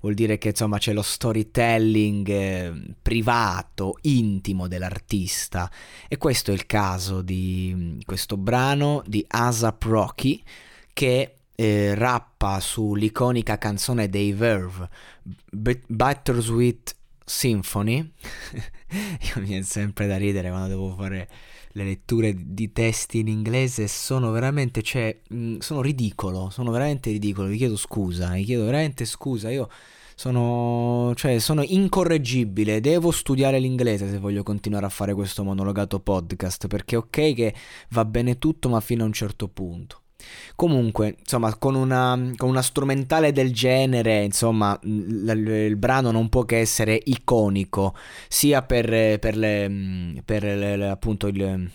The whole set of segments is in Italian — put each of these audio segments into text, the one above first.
vuol dire che insomma c'è lo storytelling eh, privato, intimo dell'artista. E questo è il caso di mm, questo brano di Asap Rocky che eh, rappa sull'iconica canzone dei Verve, Bittersweet Symphony. Io mi viene sempre da ridere quando devo fare le letture di testi in inglese sono veramente, cioè, mh, sono ridicolo, sono veramente ridicolo, vi chiedo scusa, vi chiedo veramente scusa, io sono, cioè, sono incorreggibile, devo studiare l'inglese se voglio continuare a fare questo monologato podcast, perché ok che va bene tutto, ma fino a un certo punto. Comunque, insomma, con una, con una, strumentale del genere, insomma, l- l- il brano non può che essere iconico, sia per, per, le, per le, appunto il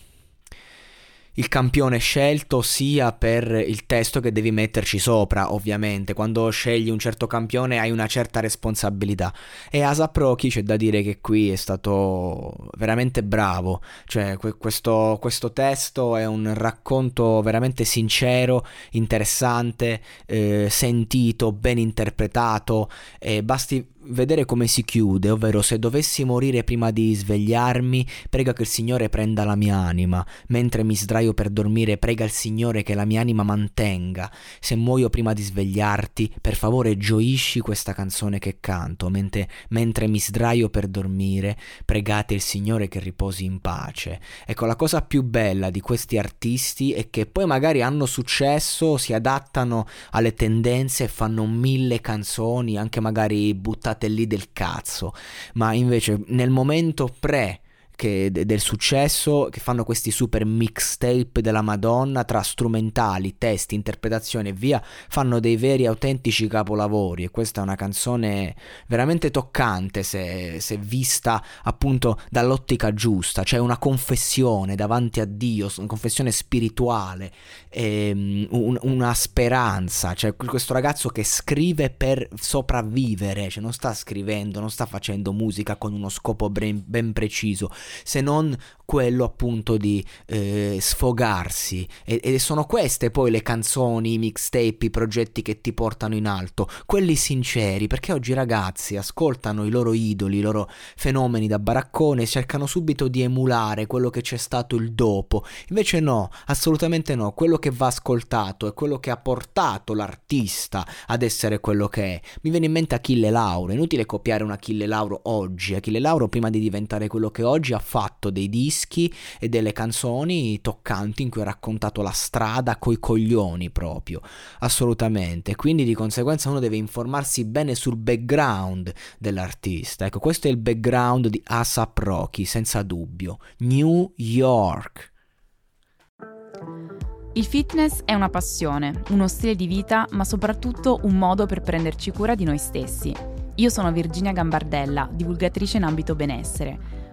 il campione scelto sia per il testo che devi metterci sopra, ovviamente. Quando scegli un certo campione hai una certa responsabilità. E Asap Rocky c'è da dire che qui è stato veramente bravo. Cioè, questo, questo testo è un racconto veramente sincero, interessante, eh, sentito, ben interpretato. E basti vedere come si chiude, ovvero se dovessi morire prima di svegliarmi, prega che il Signore prenda la mia anima, mentre mi sdraio per dormire, prega il Signore che la mia anima mantenga. Se muoio prima di svegliarti, per favore gioisci questa canzone che canto, mentre, mentre mi sdraio per dormire, pregate il Signore che riposi in pace. Ecco, la cosa più bella di questi artisti è che poi magari hanno successo, si adattano alle tendenze e fanno mille canzoni, anche magari buttate buttate lì del cazzo, ma invece nel momento pre che, del successo che fanno questi super mixtape della Madonna tra strumentali, testi, interpretazione e via, fanno dei veri autentici capolavori. E questa è una canzone veramente toccante se, se vista appunto dall'ottica giusta, cioè una confessione davanti a Dio, una confessione spirituale, ehm, un, una speranza, cioè questo ragazzo che scrive per sopravvivere, cioè non sta scrivendo, non sta facendo musica con uno scopo ben, ben preciso, se non quello appunto di eh, sfogarsi. E, e, sono queste poi le canzoni, i mixtape, i progetti che ti portano in alto, quelli sinceri, perché oggi i ragazzi ascoltano i loro idoli, i loro fenomeni da baraccone cercano subito di emulare quello che c'è stato il dopo, invece no, assolutamente no, quello che va ascoltato è quello che ha portato l'artista ad essere quello che è. Mi viene in mente Achille Lauro, è inutile copiare un Achille Lauro oggi, Achille Lauro prima di diventare quello che oggi ha fatto dei dischi e delle canzoni toccanti in cui ha raccontato la strada coi coglioni proprio, assolutamente. Quindi di conseguenza uno deve informarsi bene sul background dell'artista. Ecco, questo è il background di ASAP Rocky, senza dubbio. New York. Il fitness è una passione, uno stile di vita, ma soprattutto un modo per prenderci cura di noi stessi. Io sono Virginia Gambardella, divulgatrice in ambito benessere.